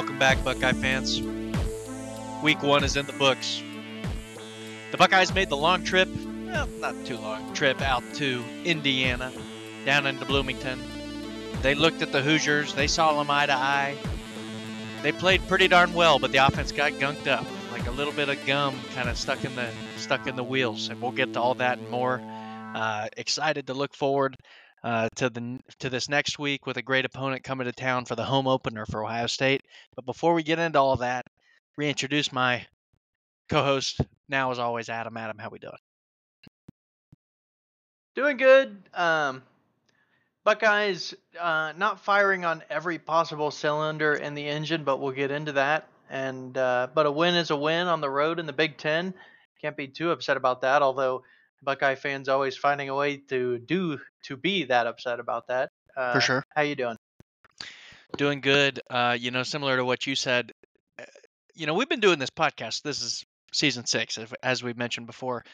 Welcome back, Buckeye fans. Week one is in the books. The Buckeyes made the long trip, well, not too long, trip out to Indiana, down into Bloomington. They looked at the Hoosiers, they saw them eye to eye. They played pretty darn well, but the offense got gunked up, like a little bit of gum kind of stuck in the stuck in the wheels. And we'll get to all that and more. Uh, excited to look forward uh, to the to this next week with a great opponent coming to town for the home opener for Ohio State. But before we get into all that, reintroduce my co-host. Now, as always, Adam. Adam, how we doing? Doing good. Um, Buckeyes uh, not firing on every possible cylinder in the engine, but we'll get into that. And uh, but a win is a win on the road in the Big Ten. Can't be too upset about that. Although Buckeye fans always finding a way to do to be that upset about that. Uh, For sure. How you doing? Doing good. Uh, you know, similar to what you said. uh, You know, we've been doing this podcast. This is season six, as- as we mentioned before,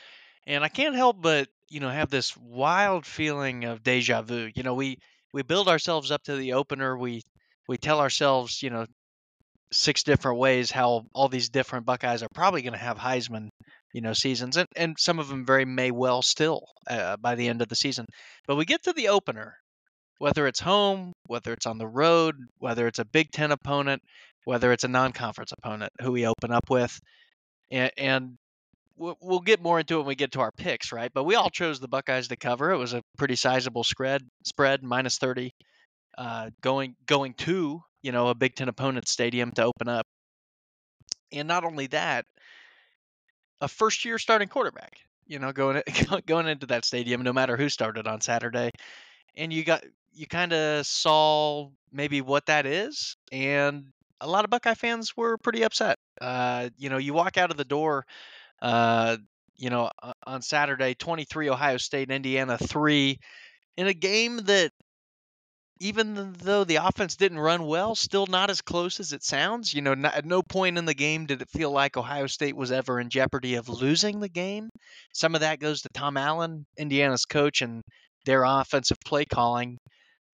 and I can't help but you know have this wild feeling of deja vu. You know, we we build ourselves up to the opener. We we tell ourselves, you know, six different ways how all these different Buckeyes are probably going to have Heisman, you know, seasons, and and some of them very may well still uh, by the end of the season. But we get to the opener, whether it's home, whether it's on the road, whether it's a Big Ten opponent, whether it's a non-conference opponent who we open up with, and, and we'll get more into it when we get to our picks, right? But we all chose the Buckeyes to cover. It was a pretty sizable spread, spread minus thirty, uh, going going to you know a Big Ten opponent stadium to open up, and not only that, a first-year starting quarterback. You know, going going into that stadium, no matter who started on Saturday, and you got you kind of saw maybe what that is, and a lot of Buckeye fans were pretty upset. Uh, you know, you walk out of the door, uh, you know, on Saturday, 23 Ohio State, Indiana 3, in a game that even though the offense didn't run well, still not as close as it sounds. You know, not, at no point in the game did it feel like Ohio State was ever in jeopardy of losing the game. Some of that goes to Tom Allen, Indiana's coach, and their offensive play calling.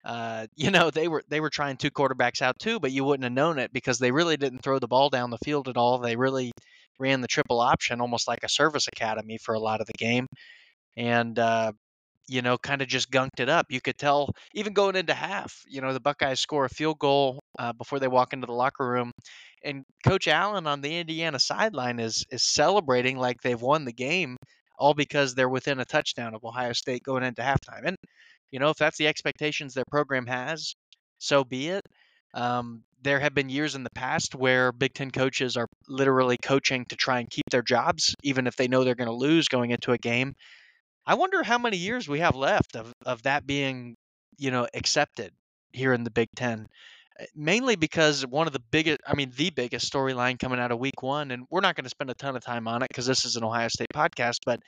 Uh, you know, they were they were trying two quarterbacks out too, but you wouldn't have known it because they really didn't throw the ball down the field at all. They really ran the triple option, almost like a service academy for a lot of the game, and uh, you know, kind of just gunked it up. You could tell even going into half. You know, the Buckeyes score a field goal uh, before they walk into the locker room, and Coach Allen on the Indiana sideline is is celebrating like they've won the game, all because they're within a touchdown of Ohio State going into halftime. And you know, if that's the expectations their program has, so be it. Um, there have been years in the past where Big Ten coaches are literally coaching to try and keep their jobs, even if they know they're going to lose going into a game. I wonder how many years we have left of, of that being, you know, accepted here in the Big Ten. Uh, Mainly because one of the biggest, I mean, the biggest storyline coming out of week one, and we're not going to spend a ton of time on it because this is an Ohio State podcast, but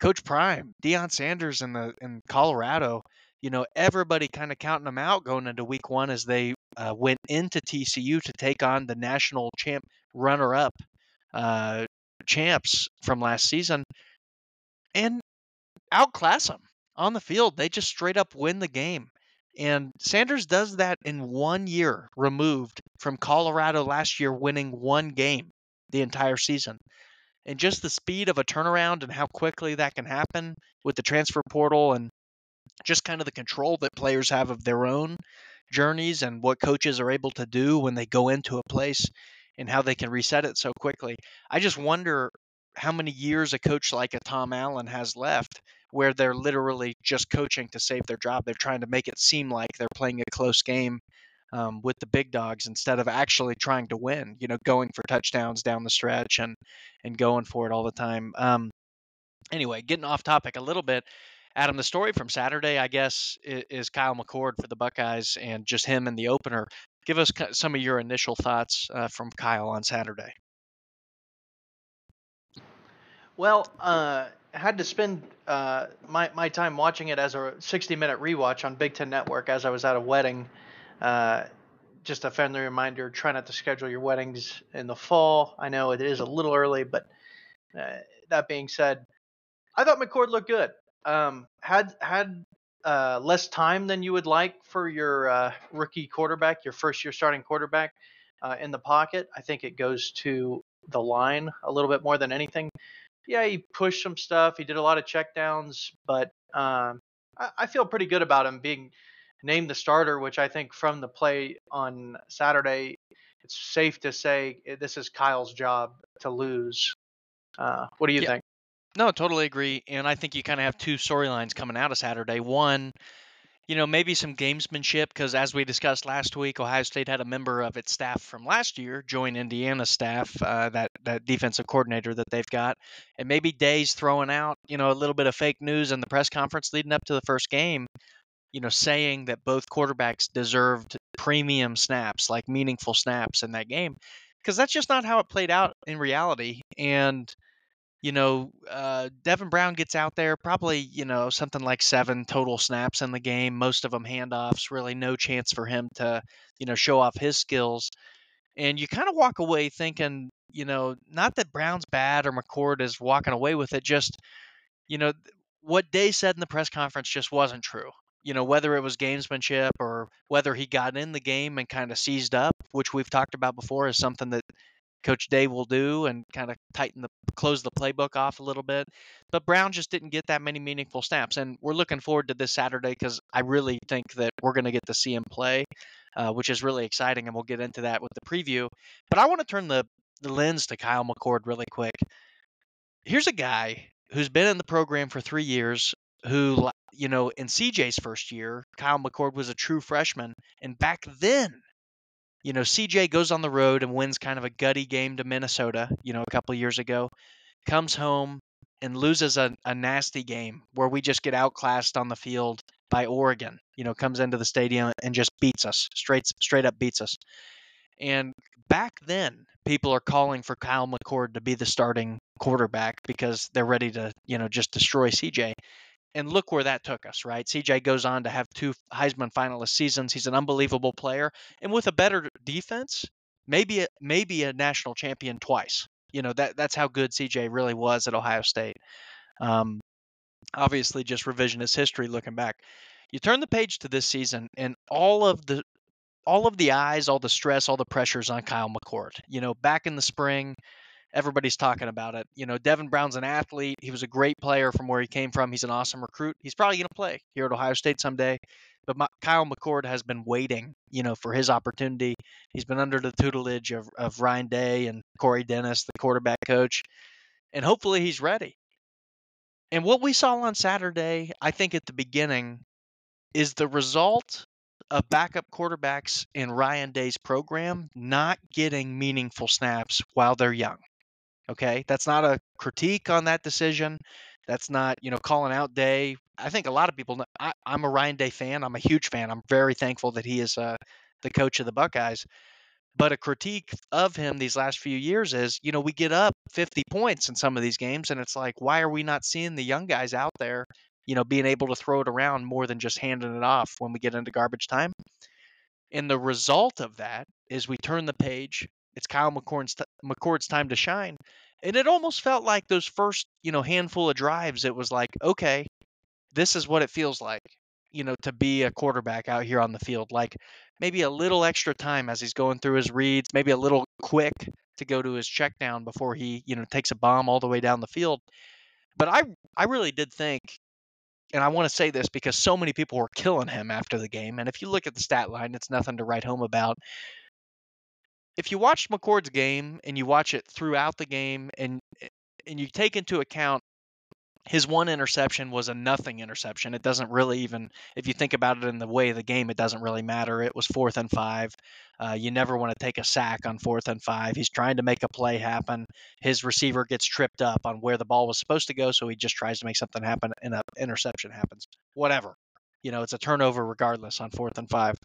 Coach Prime, Deion Sanders in the in Colorado, you know, everybody kind of counting them out going into week one as they uh, went into TCU to take on the national champ runner-up uh, champs from last season and outclass them on the field. They just straight up win the game. And Sanders does that in one year, removed from Colorado last year, winning one game the entire season. And just the speed of a turnaround and how quickly that can happen with the transfer portal and just kind of the control that players have of their own journeys and what coaches are able to do when they go into a place and how they can reset it so quickly. I just wonder how many years a coach like a Tom Allen has left where they're literally just coaching to save their job. They're trying to make it seem like they're playing a close game um, with the big dogs instead of actually trying to win, you know, going for touchdowns down the stretch and, and going for it all the time. Um, anyway, getting off topic a little bit. Adam, the story from Saturday, I guess, is Kyle McCord for the Buckeyes and just him in the opener. Give us some of your initial thoughts uh, from Kyle on Saturday. Well, uh, had to spend uh, my my time watching it as a 60 minute rewatch on Big Ten Network as I was at a wedding. Uh, just a friendly reminder: try not to schedule your weddings in the fall. I know it is a little early, but uh, that being said, I thought McCord looked good. Um, had had uh, less time than you would like for your uh, rookie quarterback, your first year starting quarterback. uh, in the pocket. I think it goes to the line a little bit more than anything. Yeah, he pushed some stuff. He did a lot of checkdowns, but um, I, I feel pretty good about him being named the starter, which I think from the play on Saturday, it's safe to say eh, this is Kyle's job to lose. Uh, what do you Yeah. think? No, totally agree. And I think you kind of have two storylines coming out of Saturday. One, you know, maybe some gamesmanship because as we discussed last week, Ohio State had a member of its staff from last year join Indiana staff, uh, that that defensive coordinator that they've got, and maybe Day's throwing out, you know, a little bit of fake news in the press conference leading up to the first game, you know, saying that both quarterbacks deserved premium snaps, like meaningful snaps in that game, because that's just not how it played out in reality. And you know, uh, Devin Brown gets out there, probably, you know, something like seven total snaps in the game, most of them handoffs, really no chance for him to, you know, show off his skills. And you kind of walk away thinking, you know, not that Brown's bad or McCord is walking away with it, just, you know, what Day said in the press conference just wasn't true. You know, whether it was gamesmanship or whether he got in the game and kind of seized up, which we've talked about before, is something that Coach Day will do and kind of tighten the close the playbook off a little bit. But Brown just didn't get that many meaningful snaps, and we're looking forward to this Saturday because I really think that we're going to get to see him play, uh, which is really exciting, and we'll get into that with the preview. But I want to turn the the lens to Kyle McCord really quick. Here's a guy who's been in the program for three years. Who, you know, in CJ's first year, Kyle McCord was a true freshman, and back then you know, CJ goes on the road and wins kind of a gutty game to Minnesota, you know, a couple years ago, comes home and loses a, a nasty game where we just get outclassed on the field by Oregon, you know, comes into the stadium and just beats us, straight straight up beats us. And back then, people are calling for Kyle McCord to be the starting quarterback because they're ready to, you know, just destroy CJ. And look where that took us, right? CJ goes on to have two Heisman finalist seasons. He's an unbelievable player, and with a better defense, maybe a, maybe a national champion twice. You know that that's how good CJ really was at Ohio State. Um, obviously, just revisionist history looking back. You turn the page to this season, and all of the all of the eyes, all the stress, all the pressures on Kyle McCord. You know, back in the spring, everybody's talking about it. You know, Devin Brown's an athlete. He was a great player from where he came from. He's an awesome recruit. He's probably going to play here at Ohio State someday. But my, Kyle McCord has been waiting, you know, for his opportunity. He's been under the tutelage of, of Ryan Day and Corey Dennis, the quarterback coach, and hopefully he's ready. And what we saw on Saturday, I think at the beginning, is the result of backup quarterbacks in Ryan Day's program not getting meaningful snaps while they're young. Okay, that's not a critique on that decision. That's not you know calling out Day. I think a lot of people. Know, I, I'm a Ryan Day fan. I'm a huge fan. I'm very thankful that he is uh, the coach of the Buckeyes. But a critique of him these last few years is, you know, we get up 50 points in some of these games, and it's like, why are we not seeing the young guys out there, you know, being able to throw it around more than just handing it off when we get into garbage time? And the result of that is we turn the page. It's Kyle McCord's, McCord's time to shine. And it almost felt like those first, you know, handful of drives, it was like, okay, this is what it feels like, you know, to be a quarterback out here on the field. Like maybe a little extra time as he's going through his reads, maybe a little quick to go to his check down before he, you know, takes a bomb all the way down the field. But I I really did think and I want to say this because so many people were killing him after the game. And if you look at the stat line, it's nothing to write home about. If you watch McCord's game and you watch it throughout the game and and you take into account his one interception was a nothing interception. It doesn't really even, if you think about it in the way of the game, it doesn't really matter. It was fourth and five. Uh, you never want to take a sack on fourth and five. He's trying to make a play happen. His receiver gets tripped up on where the ball was supposed to go, so he just tries to make something happen, and an interception happens. Whatever. You know, it's a turnover regardless on fourth and five.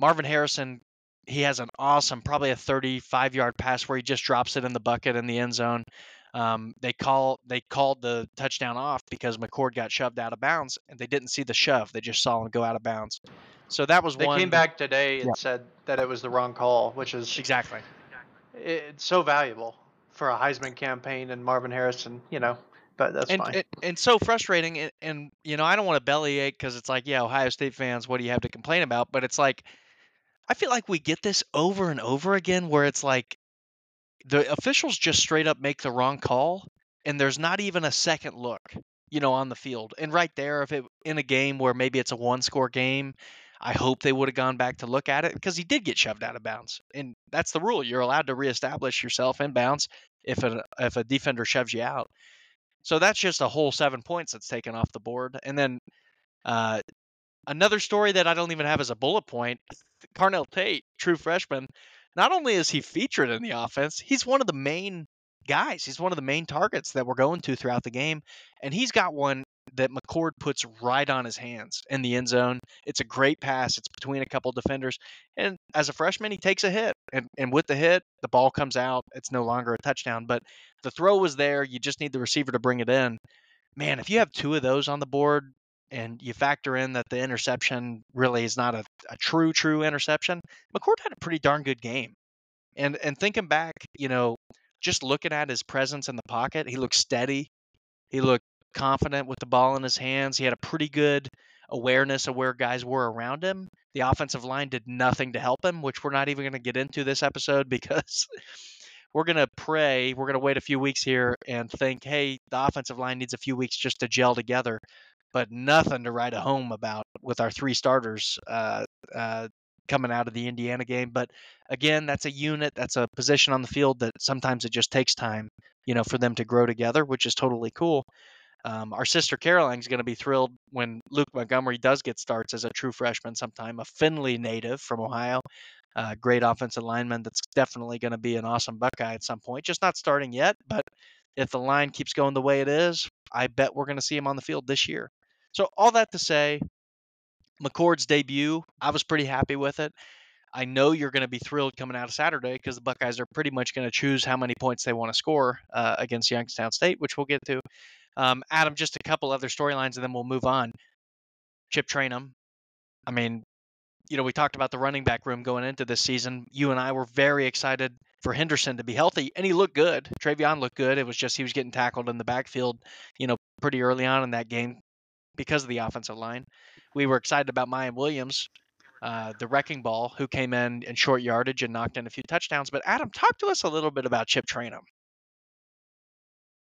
Marvin Harrison, he has an awesome, probably a 35 yard pass where he just drops it in the bucket in the end zone. Um, they call they called the touchdown off because McCord got shoved out of bounds, and they didn't see the shove. They just saw him go out of bounds. So that was They one. They came back today and Yeah. said that it was the wrong call, which is exactly. it's so valuable for a Heisman campaign and Marvin Harrison, you know. But that's and, fine. and and so frustrating and, and you know i don't want to bellyache because it's like yeah ohio state fans what do you have to complain about but it's like I feel like we get this over and over again where it's like the officials just straight up make the wrong call and there's not even a second look, you know, on the field. And right there, if it in a game where maybe it's a one score game, I hope they would have gone back to look at it because he did get shoved out of bounds. And that's the rule. You're allowed to reestablish yourself in bounds if a if a defender shoves you out. So that's just a whole seven points that's taken off the board. And then uh, another story that I don't even have as a bullet point Carnell Tate, true freshman, not only is he featured in the offense, he's one of the main guys. He's one of the main targets that we're going to throughout the game. And he's got one that McCord puts right on his hands in the end zone. It's a great pass. It's between a couple defenders. And as a freshman, he takes a hit. And, and with the hit, the ball comes out. It's no longer a touchdown. But the throw was there. You just need the receiver to bring it in. Man, if you have two of those on the board, and you factor in that the interception really is not a, a true true interception, McCord had a pretty darn good game. And and thinking back, you know, just looking at his presence in the pocket, he looked steady. He looked confident with the ball in his hands. He had a pretty good awareness of where guys were around him. The offensive line did nothing to help him, which we're not even going to get into this episode because we're going to pray. We're going to wait a few weeks here and think, hey, the offensive line needs a few weeks just to gel together but nothing to write a home about with our three starters uh, uh, coming out of the Indiana game. But again, that's a unit, that's a position on the field that sometimes it just takes time, you know, for them to grow together, which is totally cool. Um, our sister Caroline's going to be thrilled when Luke Montgomery does get starts as a true freshman sometime, a Findlay native from Ohio. Great offensive lineman that's definitely going to be an awesome Buckeye at some point. Just not starting yet, but if the line keeps going the way it is, I bet we're going to see him on the field this year. So all that to say, McCord's debut, I was pretty happy with it. I know you're going to be thrilled coming out of Saturday because the Buckeyes are pretty much going to choose how many points they want to score uh, against Youngstown State, which we'll get to. Um, Adam, just a couple other storylines and then we'll move on. Chip Trayanum. I mean, you know, we talked about the running back room going into this season. You and I were very excited for Henderson to be healthy, and he looked good. TreVeyon looked good. It was just he was getting tackled in the backfield, you know, pretty early on in that game because of the offensive line. We were excited about Miyan Williams, uh, the wrecking ball, who came in in short yardage and knocked in a few touchdowns. But Adam, talk to us a little bit about Chip Trayanum.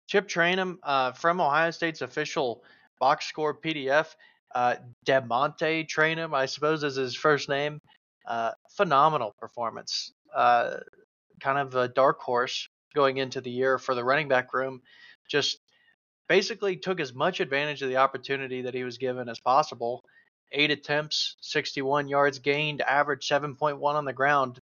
Chip Trayanum uh, from Ohio State's official box score PDF. Uh, DeaMonte Trayanum, I suppose, is his first name. Uh, phenomenal performance. Uh, kind of a dark horse going into the year for the running back room. Just basically took as much advantage of the opportunity that he was given as possible. Eight attempts, 61 yards gained, average 7.1 on the ground.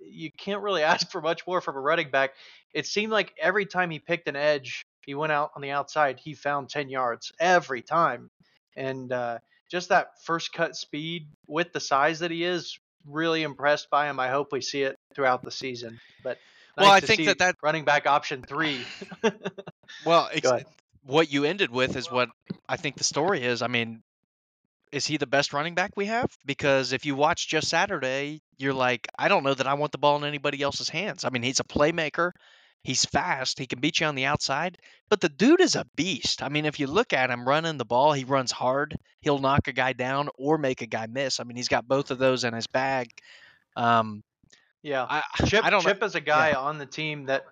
You can't really ask for much more from a running back. It seemed like every time he picked an edge, he went out on the outside, he found 10 yards every time. And uh, just that first cut speed with the size that he is, really impressed by him. I hope we see it throughout the season. But nice well, I think that that running back option three. well, ex- what you ended with is what I think the story is. I mean, is he the best running back we have? Because if you watch just Saturday, you're like, I don't know that I want the ball in anybody else's hands. I mean, he's a playmaker. He's fast. He can beat you on the outside, but the dude is a beast. I mean, if you look at him running the ball, he runs hard. He'll knock a guy down or make a guy miss. I mean, he's got both of those in his bag. Um, yeah, I, Chip, I don't Chip know. is a guy yeah. on the team that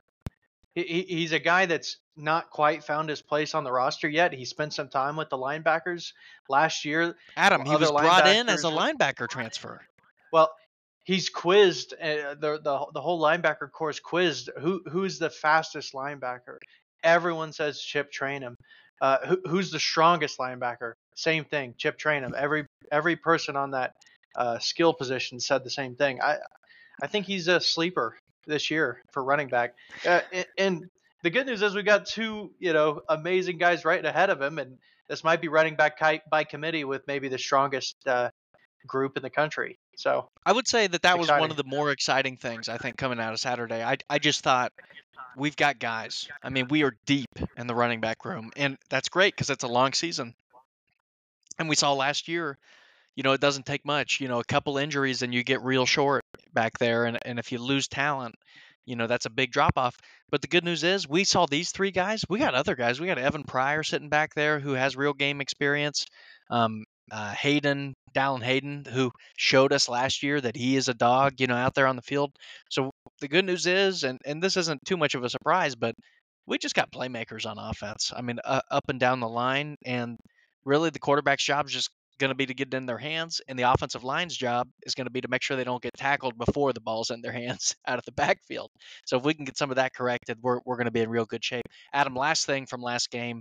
he, he's a guy that's not quite found his place on the roster yet. He spent some time with the linebackers last year. Adam, he was brought in as a linebacker transfer. Well, he's quizzed uh, the, the the whole linebacker course quizzed who who's the fastest linebacker. Everyone says Chip Trayanum. Uh, who, who's the strongest linebacker? Same thing, Chip Trayanum. Every every person on that uh, skill position said the same thing. I I think he's a sleeper this year for running back. Uh, and, and, the good news is we got two, you know, amazing guys right ahead of him, and this might be running back by committee with maybe the strongest uh, group in the country. So I would say that that exciting. was one of the more exciting things I think coming out of Saturday. I I just thought we've got guys. I mean, we are deep in the running back room, and that's great because it's a long season. And we saw last year, you know, it doesn't take much. You know, a couple injuries and you get real short back there, and and if you lose talent, you know that's a big drop off. But the good news is we saw these three guys. We got other guys. We got Evan Pryor sitting back there who has real game experience. Um, uh, Hayden Dallan Hayden, who showed us last year that he is a dog, you know, out there on the field. So the good news is, and, and this isn't too much of a surprise, but we just got playmakers on offense. I mean, uh, up and down the line. And really, the quarterback's job is just going to be to get it in their hands, and the offensive line's job is going to be to make sure they don't get tackled before the ball's in their hands out of the backfield. So if we can get some of that corrected, we're we're going to be in real good shape. Adam, last thing from last game,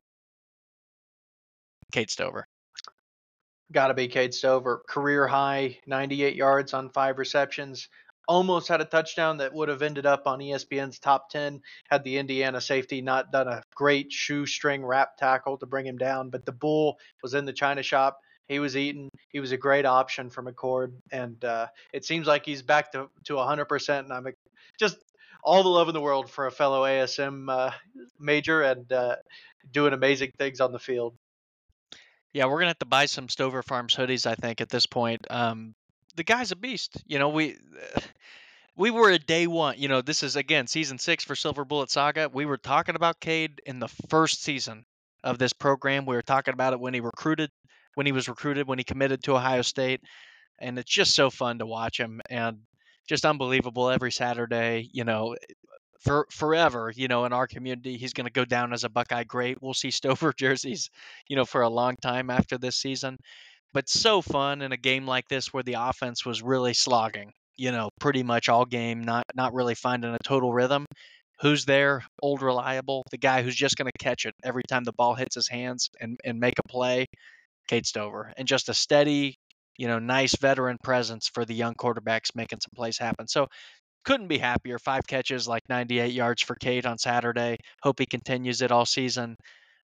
Cade Stover. Got to be Cade Stover. Career high, 98 yards on five receptions. Almost had a touchdown that would have ended up on ESPN's top 10 had the Indiana safety not done a great shoestring wrap tackle to bring him down. But the bull was in the china shop he was eating. He was a great option for McCord, and uh, it seems like he's back to to 100%. And I'm just all the love in the world for a fellow ASM uh, major and uh, doing amazing things on the field. Yeah, we're gonna have to buy some Stover Farms hoodies. I think at this point, um, the guy's a beast. You know, we we were a day one. You know, this is again season six for Silver Bullet Saga. We were talking about Cade in the first season of this program. We were talking about it when he recruited when he was recruited, when he committed to Ohio State. And it's just so fun to watch him and just unbelievable every Saturday, you know, eh, for forever, you know, in our community, he's going to go down as a Buckeye great. We'll see Stover jerseys, you know, for a long time after this season. But so fun in a game like this where the offense was really slogging, you know, pretty much all game, not not really finding a total rhythm. Who's there? Old reliable, the guy who's just going to catch it every time the ball hits his hands and and make a play. Cade Stover, and just a steady, you know, nice veteran presence for the young quarterbacks making some plays happen. So couldn't be happier. Five catches, like 98 yards for Cade on Saturday. Hope he continues it all season.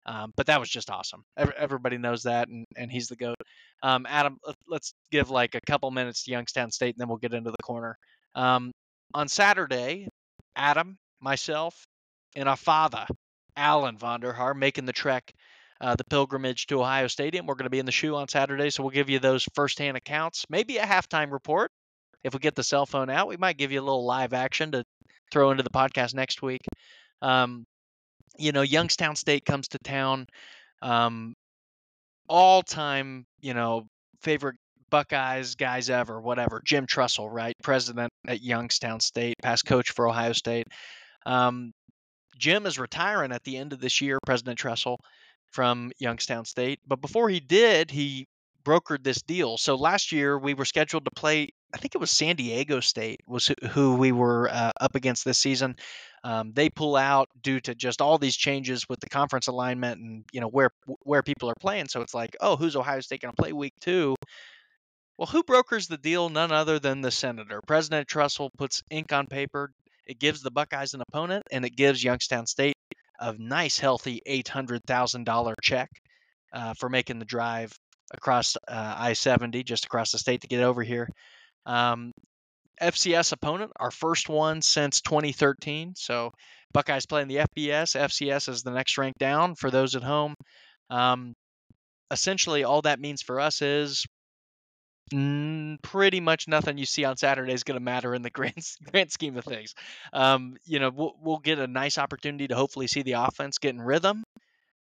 Um, but that was just awesome. Everybody knows that, and, and he's the goat. Um, Adam, let's give like a couple minutes to Youngstown State, and then we'll get into the corner. Um, on Saturday, Adam, myself, and our father, Alan Vonderhaar, making the trek uh, the pilgrimage to Ohio Stadium. We're going to be in the shoe on Saturday, so we'll give you those firsthand accounts. Maybe a halftime report. If we get the cell phone out, we might give you a little live action to throw into the podcast next week. Um, you know, Youngstown State comes to town. Um, all time, you know, favorite Buckeyes guys ever, whatever. Jim Tressel, right? President at Youngstown State, past coach for Ohio State. Um, Jim is retiring at the end of this year, President Tressel from Youngstown State. But before he did, he brokered this deal. So last year we were scheduled to play. I think it was San Diego State was who we were uh, up against this season. Um, they pull out due to just all these changes with the conference alignment and you know where where people are playing. So it's like, oh, who's Ohio State going to play week two? Well, who brokers the deal? None other than the senator. President Tressel puts ink on paper. It gives the Buckeyes an opponent, and it gives Youngstown State a nice, healthy $800,000 check uh, for making the drive across uh, I 70, just across the state to get over here. Um, FCS opponent, our first one since 2013. So Buckeyes playing the FBS. FCS is the next rank down for those at home. Um, essentially, all that means for us is Mm, pretty much nothing you see on Saturday is going to matter in the grand grand scheme of things. Um, you know, we'll, we'll get a nice opportunity to hopefully see the offense get in rhythm.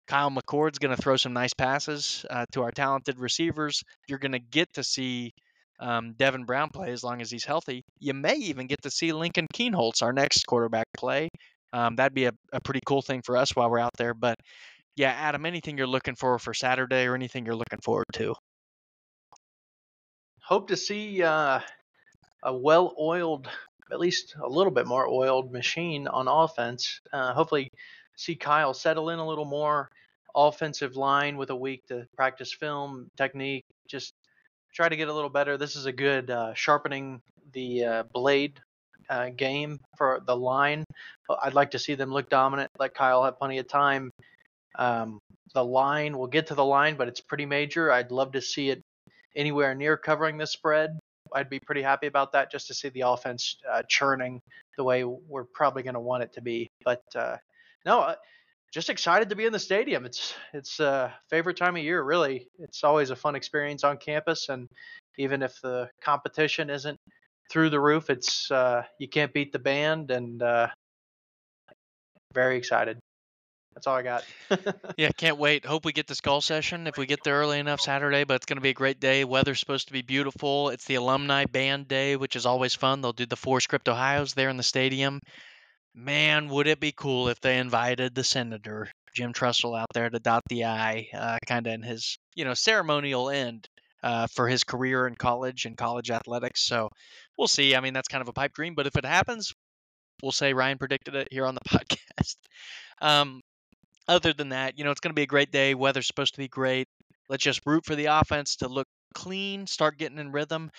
Kyle McCord's going to throw some nice passes uh, to our talented receivers. You're going to get to see um, Devin Brown play as long as he's healthy. You may even get to see Lincoln Kienholz, our next quarterback, play. Um, that'd be a, a pretty cool thing for us while we're out there. But yeah, Adam, anything you're looking for for Saturday or anything you're looking forward to? Hope to see uh, a well-oiled, at least a little bit more oiled machine on offense. Uh, hopefully, see Kyle settle in a little more. Offensive line with a week to practice film technique. Just try to get a little better. This is a good uh, sharpening the uh, blade uh, game for the line. I'd like to see them look dominant. Let Kyle have plenty of time. Um, the line, we'll get to the line, but it's pretty major. I'd love to see it anywhere near covering the spread, I'd be pretty happy about that just to see the offense uh, churning the way we're probably going to want it to be. But uh, no, uh, just excited to be in the stadium. It's it's uh, favorite time of year, really. It's always a fun experience on campus, and even if the competition isn't through the roof, it's uh, you can't beat the band, and uh, very excited. That's all I got. yeah, can't wait. Hope we get the skull session if we get there early enough Saturday. But it's going to be a great day. Weather's supposed to be beautiful. It's the alumni band day, which is always fun. They'll do the four script Ohio's there in the stadium. Man, would it be cool if they invited the senator Jim Tressel, out there to dot the I, uh, kind of in his you know ceremonial end uh, for his career in college and college athletics. So we'll see. I mean, that's kind of a pipe dream, but if it happens, we'll say Ryan predicted it here on the podcast. Um, other than that, you know, it's going to be a great day. Weather's supposed to be great. Let's just root for the offense to look clean, start getting in rhythm.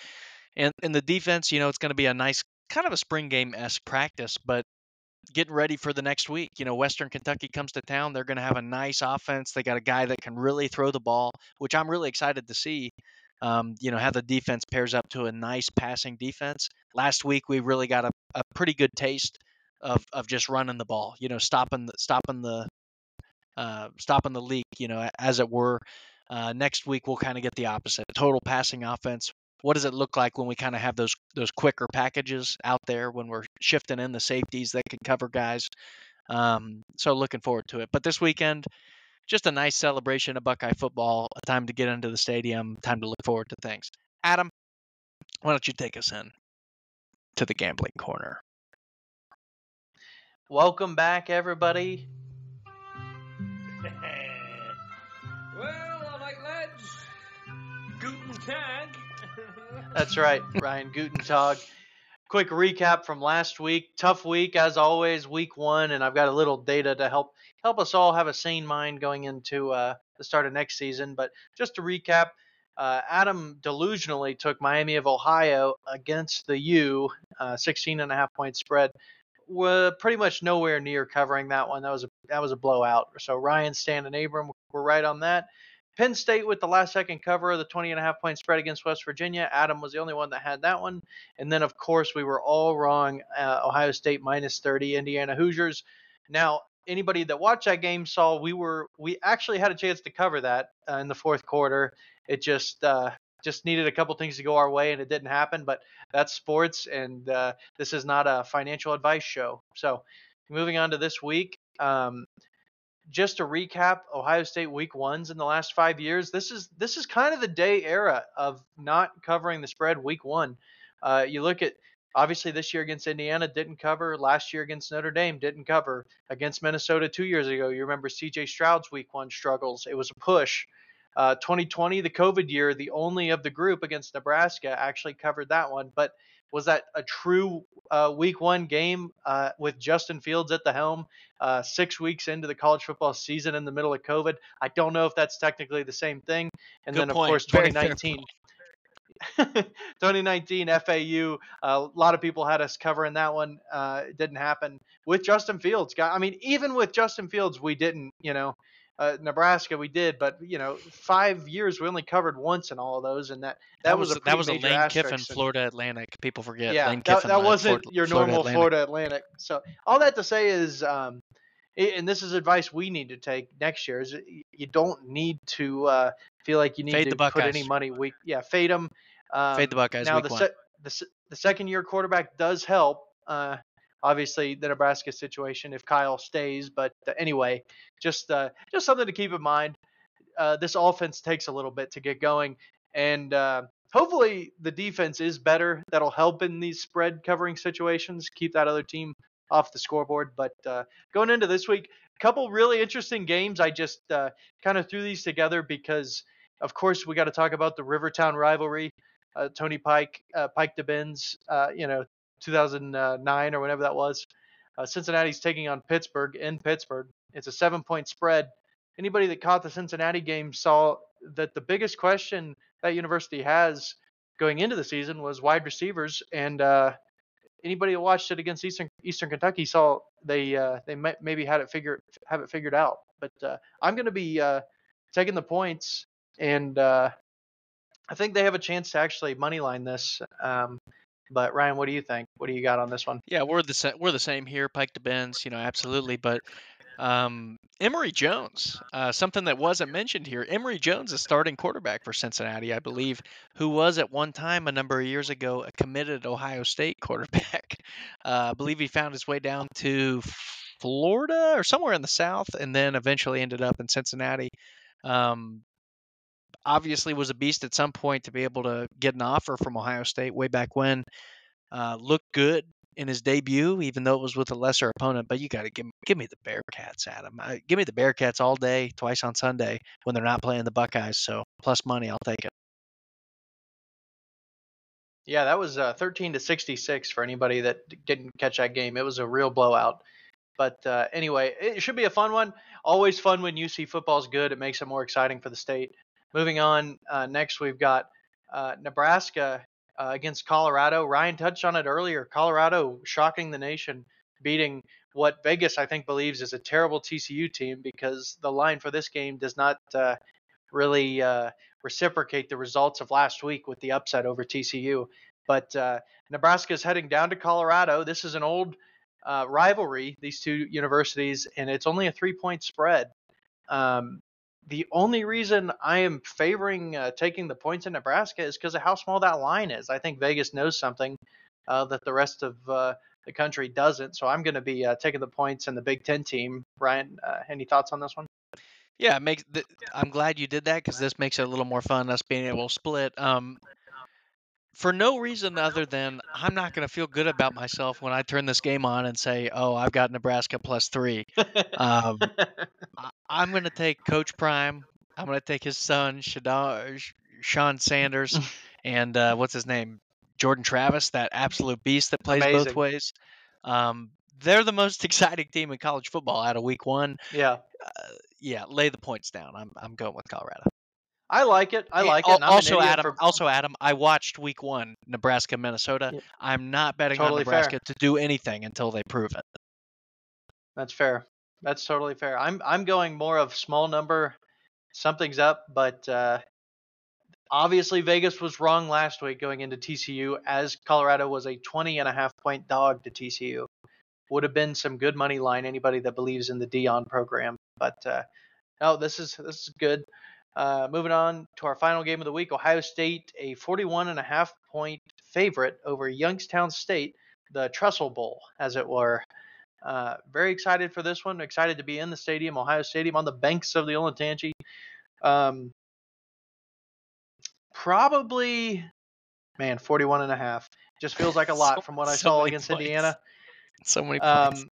And in the defense, you know, it's going to be a nice kind of a spring game s practice, but getting ready for the next week. You know, Western Kentucky comes to town. They're going to have a nice offense. They got a guy that can really throw the ball, which I'm really excited to see. Um, you know, how the defense pairs up to a nice passing defense. Last week, we really got a, a pretty good taste of, of just running the ball, you know, stopping the, stopping the uh, stopping the leak, you know, as it were. Uh, next week we'll kind of get the opposite. Total passing offense. What does it look like when we kind of have those those quicker packages out there when we're shifting in the safeties that can cover guys? Um, so looking forward to it. But this weekend, just a nice celebration of Buckeye football. A time to get into the stadium. Time to look forward to things. Adam, why don't you take us in to the gambling corner? Welcome back, everybody. That's right, Ryan Guten Tag. Quick recap from last week. Tough week as always, week one, and I've got a little data to help help us all have a sane mind going into uh, the start of next season. But just to recap, uh, Adam delusionally took Miami of Ohio against the U, uh, 16 and a half point spread. We're pretty much nowhere near covering that one. That was a that was a blowout. So Ryan, Stan, and Abram were right on that. Penn State with the last second cover of the 20 and a half point spread against West Virginia. Adam was the only one that had that one. And then, of course, we were all wrong. Uh, Ohio State minus 30, Indiana Hoosiers. Now, anybody that watched that game saw we were we actually had a chance to cover that uh, in the fourth quarter. It just uh, just needed a couple things to go our way, and it didn't happen. But that's sports, and uh, this is not a financial advice show. So, moving on to this week. Um, just to recap Ohio State week ones in the last five years, this is this is kind of the day era of not covering the spread week one. Uh, you look at obviously this year against Indiana didn't cover. Last year against Notre Dame didn't cover. Against Minnesota two years ago, you remember C.J. Stroud's week one struggles. It was a push. Uh, 2020, the COVID year, the only of the group against Nebraska actually covered that one, but was that a true uh, week one game uh, with Justin Fields at the helm, uh, six weeks into the college football season in the middle of COVID? I don't know if that's technically the same thing. And Good then, of course, Very 2019. 2019 FAU, a lot of people had us covering that one. Uh, it didn't happen with Justin Fields. I mean, even with Justin Fields, we didn't, you know, uh, Nebraska we did, but you know, five years we only covered once in all of those, and that that, That was, was a that was a Lane Kiffin. Florida Atlantic. People forget. yeah, Lane that, Kiffin, that uh, wasn't Florida- your Florida normal Atlantic. Florida Atlantic. So all that to say is, um, and this is advice we need to take next year: is you don't need to uh, feel like you need Fade to put any money. Week, yeah, fade them. Um, Fade the Buckeyes Now week the one. se- the the second year quarterback does help. Uh, obviously, the Nebraska situation if Kyle stays, but uh, anyway, just uh, just something to keep in mind. Uh, this offense takes a little bit to get going, and uh, hopefully the defense is better. That'll help in these spread covering situations, keep that other team off the scoreboard. But uh, going into this week, a couple really interesting games. I just uh, kind of threw these together because, of course, we got to talk about the Rivertown rivalry. Tony Pike, Pike to Binns, uh, you know, 2009 or whenever that was. Uh, Cincinnati's taking on Pittsburgh in Pittsburgh. It's a seven point spread. Anybody that caught the Cincinnati game saw that the biggest question that university has going into the season was wide receivers. And uh, anybody that watched it against Eastern Eastern Kentucky saw they uh, they may, maybe had it figured have it figured out. But uh, I'm going to be uh, taking the points, and uh, I think they have a chance to actually money line this. Um, but Ryan, what do you think? What do you got on this one? Yeah, we're the sa- we're the same here, Pike to Binns, you know, absolutely. But um, Emory Jones, uh, something that wasn't mentioned here. Emory Jones is starting quarterback for Cincinnati, I believe, who was at one time a number of years ago a committed Ohio State quarterback. Uh, I believe he found his way down to Florida or somewhere in the South, and then eventually ended up in Cincinnati. Um, obviously, was a beast at some point to be able to get an offer from Ohio State way back when. Uh, looked good in his debut, even though it was with a lesser opponent. But you got to give give me the Bearcats, Adam. I, give me the Bearcats all day, twice on Sunday when they're not playing the Buckeyes. So plus money, I'll take it. Yeah, that was uh, 13 to 66 for anybody that didn't catch that game. It was a real blowout. But uh, anyway, it should be a fun one. Always fun when UC football is good. It makes it more exciting for the state. Moving on, uh, next we've got uh, Nebraska uh, against Colorado. Ryan touched on it earlier. Colorado shocking the nation, beating what Vegas I think believes is a terrible TCU team because the line for this game does not uh, really reciprocate the results of last week with the upset over TCU. But uh, Nebraska is heading down to Colorado. This is an old uh, rivalry, these two universities, and it's only a three point spread. Um, the only reason I am favoring uh, taking the points in Nebraska is because of how small that line is. I think Vegas knows something uh, that the rest of uh, the country doesn't. So I'm going to be uh, taking the points in the Big Ten team. Ryan, any thoughts on this one? Yeah, makes. I'm glad you did that because this makes it a little more fun. Us being able to split. Um, for no reason other than I'm not going to feel good about myself when I turn this game on and say, "Oh, I've got Nebraska plus three. Um, I, am going to take Coach Prime. I'm going to take his son, Shadon, Sean Sanders, and uh, what's his name, Jordan Travis, that absolute beast that plays Amazing. both ways. Um, they're the most exciting team in college football out of week one. Yeah. Uh, yeah, lay the points down. I'm I'm going with Colorado. I like it. I like it. also, Adam. For... Also, Adam. I watched Week One, Nebraska, Minnesota. Yeah. I'm not betting totally on Nebraska fair. to do anything until they prove it. That's fair. That's totally fair. I'm I'm going more of small number. Something's up, but uh, obviously Vegas was wrong last week going into TCU as Colorado was a 20 and a half point dog to TCU would have been some good money line. Anybody that believes in the Deion program, but uh, no, this is this is good. Uh, moving on to our final game of the week, Ohio State, a 41 and a half point favorite over Youngstown State, the Tressel Bowl, as it were. Uh, very excited for this one. Excited to be in the stadium, Ohio Stadium, on the banks of the Olentangy. Um, probably, man, 41 and a half. Just feels like a lot so, from what I so saw against points. Indiana. So many points. Um,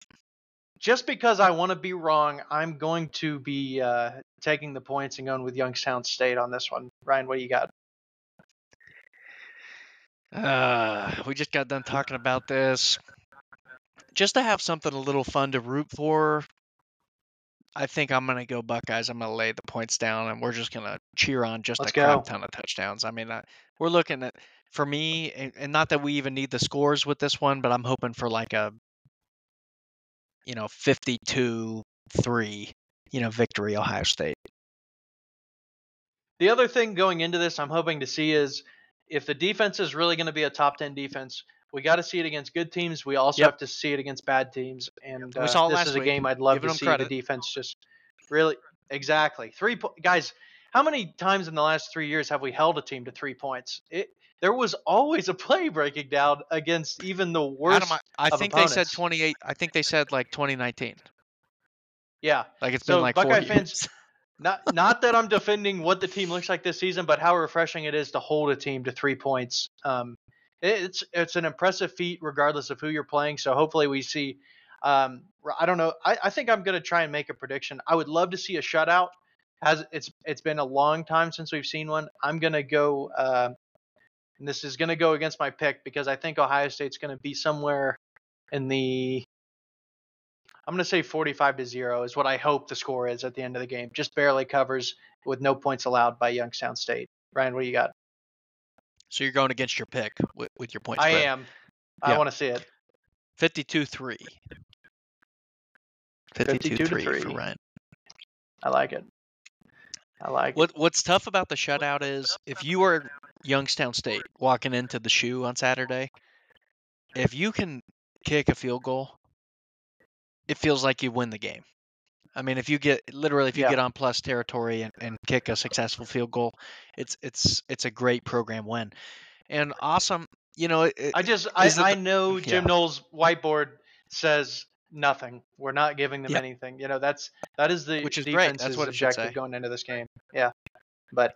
just because I want to be wrong, I'm going to be uh, taking the points and going with Youngstown State on this one. Ryan, what do you got? Uh, we just got done talking about this. Just to have something a little fun to root for, I think I'm going to go Buckeyes. I'm going to lay the points down, and we're just going to cheer on just Let's a crap ton of touchdowns. I mean, I, we're looking at, for me, and, and not that we even need the scores with this one, but I'm hoping for like a you know, 52 3, you know, victory, Ohio State. The other thing going into this, I'm hoping to see is if the defense is really going to be a top 10 defense, we got to see it against good teams. We also yep. have to see it against bad teams. And uh, this is a game I'd love Giving to see credit. the defense just really exactly three po- guys. How many times in the last three years have we held a team to three points? It, there was always a play breaking down against even the worst. Adam, I, I think opponents. they said 28. I think they said like 2019. Yeah, like it's so been like Buckeye fans. Not not that I'm defending what the team looks like this season, but how refreshing it is to hold a team to three points. Um, it's it's an impressive feat regardless of who you're playing. So hopefully we see. Um, I don't know. I, I think I'm going to try and make a prediction. I would love to see a shutout. Has it's it's been a long time since we've seen one. I'm going to go. Uh, and this is going to go against my pick because I think Ohio State's going to be somewhere in the I'm going to say 45 to 0 is what I hope the score is at the end of the game. Just barely covers with no points allowed by Youngstown State. Ryan, what do you got? So you're going against your pick with, with your points. I spread. am. I want to see it. 52 3. 52 3 for Ryan. I like it. I like what, it. What's tough about the shutout is if you are Youngstown State walking into the shoe on Saturday, if you can kick a field goal, it feels like you win the game. I mean, if you get literally if you yeah. get on plus territory and, and kick a successful field goal, it's it's it's a great program win, and awesome. You know, it, I just I, I know Jim yeah. Knowles' whiteboard says nothing. We're not giving them Yep. anything. You know, that's that is the Which is great. That's what objective going into this game. Yeah, but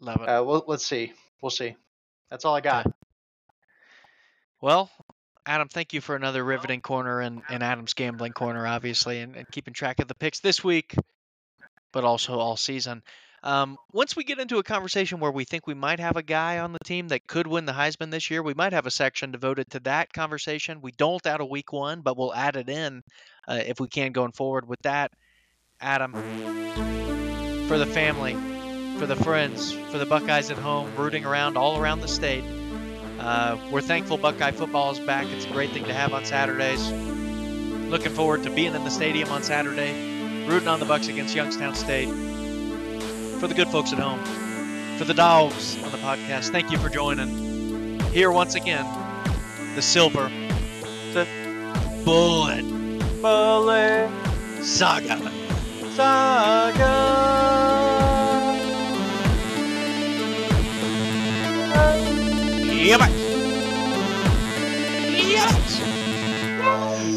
Love it. uh, we'll, let's see. We'll see. That's all I got. Well, Adam, thank you for another riveting corner and, and Adam's gambling corner, obviously, and, and keeping track of the picks this week, but also all season. Um, once we get into a conversation where we think we might have a guy on the team that could win the Heisman this year, we might have a section devoted to that conversation. We don't out of week one, but we'll add it in uh, if we can going forward with that. Adam, for the family, for the friends, for the Buckeyes at home, rooting around all around the state. Uh, we're thankful Buckeye football is back. It's a great thing to have on Saturdays. Looking forward to being in the stadium on Saturday, rooting on the Bucks against Youngstown State. For the good folks at home, for the dogs on the podcast, thank you for joining. Here once again, the silver, the bullet Bullet saga. Saga. Yep.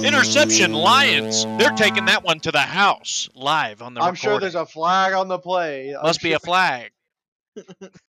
Interception, Lions. They're taking that one to the house live on the I'm sure there's a flag on the play. I'm Must be sure- a flag.